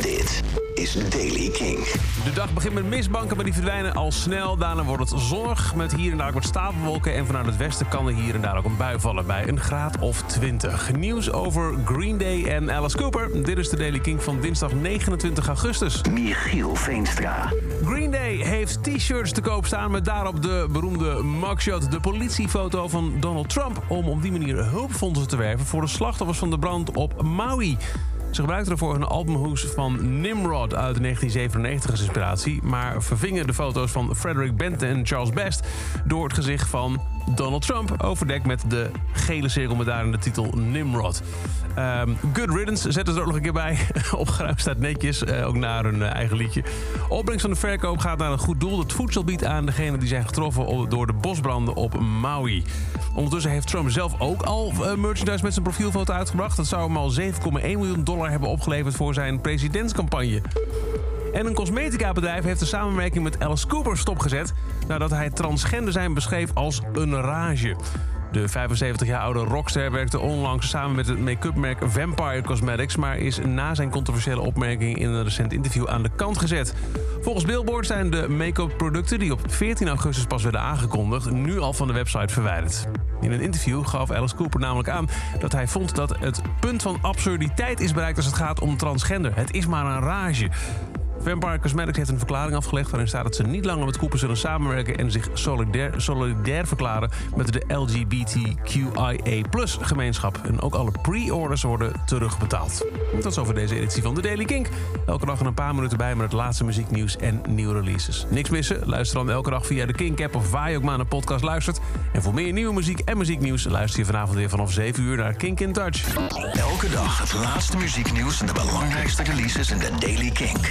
Dit is Daily King. De dag begint met mistbanken, maar die verdwijnen al snel. Daarna wordt het zonnig met hier en daar wat stapelwolken. En vanuit het westen kan er hier en daar ook een bui vallen bij een graad of 20. Nieuws over Green Day en Alice Cooper. Dit is de Daily King van dinsdag 29 augustus. Michiel Veenstra. Green Day heeft t-shirts te koop staan met daarop de beroemde mugshot, de politiefoto van Donald Trump. Om op die manier hulpfondsen te werven voor de slachtoffers van de brand op Maui. Ze gebruikten ervoor een albumhoes van Nimrod uit 1997 als inspiratie, maar vervingen de foto's van Frederick Benton en Charles Best door het gezicht van Donald Trump, overdekt met de gele cirkel met daarin de titel Nimrod. Um, Good Riddance zetten ze er ook nog een keer bij. Opgeruimd staat netjes, uh, ook naar hun uh, eigen liedje. Opbrengst van de verkoop gaat naar een goed doel dat voedsel biedt aan degenen die zijn getroffen door de bosbranden op Maui. Ondertussen heeft Trump zelf ook al uh, merchandise met zijn profielfoto uitgebracht. Dat zou hem al 7,1 miljoen dollar hebben opgeleverd voor zijn presidentscampagne. En een cosmetica-bedrijf heeft de samenwerking met Alice Cooper stopgezet... nadat hij transgender zijn beschreef als een rage. De 75 jaar oude rockster werkte onlangs samen met het make-up-merk Vampire Cosmetics... maar is na zijn controversiële opmerking in een recent interview aan de kant gezet. Volgens Billboard zijn de make-up producten die op 14 augustus pas werden aangekondigd... nu al van de website verwijderd. In een interview gaf Alice Cooper namelijk aan dat hij vond dat het punt van absurditeit is bereikt als het gaat om transgender. Het is maar een rage. Vampire Cosmetics heeft een verklaring afgelegd waarin staat dat ze niet langer met Cooper zullen samenwerken en zich solidair, verklaren met de LGBTQIA gemeenschap. En ook alle pre-orders worden terugbetaald. Tot zover deze editie van de Daily Kink. Elke dag een paar minuten bij met het laatste muzieknieuws en nieuwe releases. Niks missen? Luister dan elke dag via de Kink-app of waar je ook maar naar een podcast luistert. En voor meer nieuwe muziek en muzieknieuws luister je vanavond weer vanaf 7 uur naar Kink in Touch. Elke dag het laatste muzieknieuws en de belangrijkste releases in de Daily Kink.